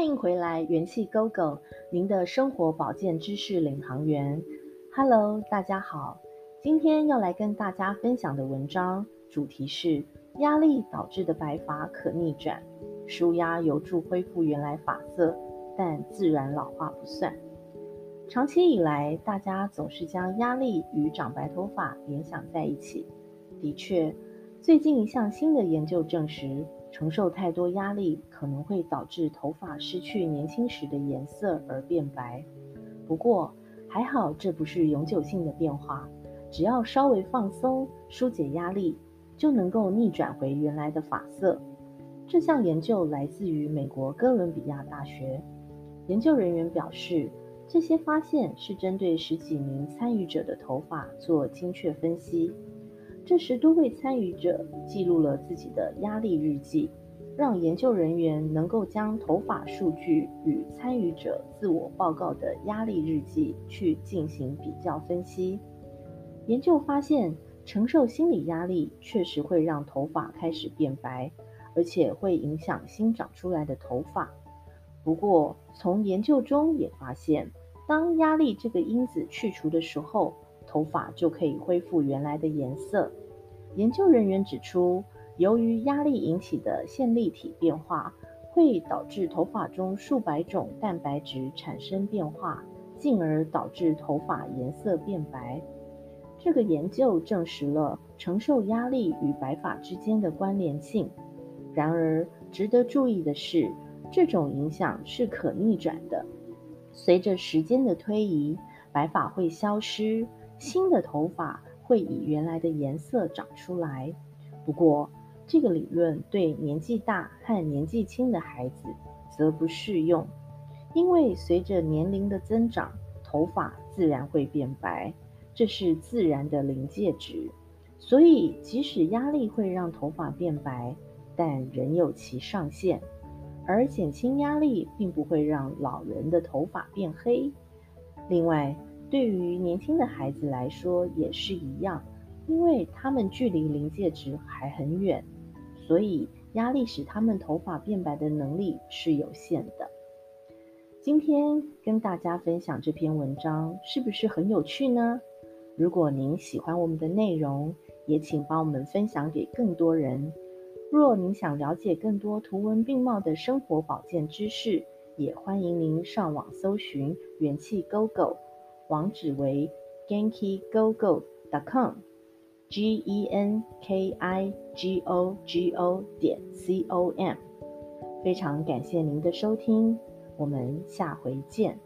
欢迎回来，元气 Go Go，您的生活保健知识领航员。Hello，大家好，今天要来跟大家分享的文章主题是压力导致的白发可逆转，舒压有助恢复原来发色，但自然老化不算。长期以来，大家总是将压力与长白头发联想在一起。的确，最近一项新的研究证实。承受太多压力可能会导致头发失去年轻时的颜色而变白。不过还好，这不是永久性的变化，只要稍微放松、疏解压力，就能够逆转回原来的发色。这项研究来自于美国哥伦比亚大学，研究人员表示，这些发现是针对十几名参与者的头发做精确分析。这十多位参与者记录了自己的压力日记，让研究人员能够将头发数据与参与者自我报告的压力日记去进行比较分析。研究发现，承受心理压力确实会让头发开始变白，而且会影响新长出来的头发。不过，从研究中也发现，当压力这个因子去除的时候，头发就可以恢复原来的颜色。研究人员指出，由于压力引起的线粒体变化，会导致头发中数百种蛋白质产生变化，进而导致头发颜色变白。这个研究证实了承受压力与白发之间的关联性。然而，值得注意的是，这种影响是可逆转的。随着时间的推移，白发会消失。新的头发会以原来的颜色长出来，不过这个理论对年纪大和年纪轻的孩子则不适用，因为随着年龄的增长，头发自然会变白，这是自然的临界值。所以即使压力会让头发变白，但仍有其上限。而减轻压力并不会让老人的头发变黑。另外，对于年轻的孩子来说也是一样，因为他们距离临界值还很远，所以压力使他们头发变白的能力是有限的。今天跟大家分享这篇文章，是不是很有趣呢？如果您喜欢我们的内容，也请帮我们分享给更多人。若您想了解更多图文并茂的生活保健知识，也欢迎您上网搜寻元气 GO GO。网址为 genkigogo.com，g e n k i g o g o 点 c o m。非常感谢您的收听，我们下回见。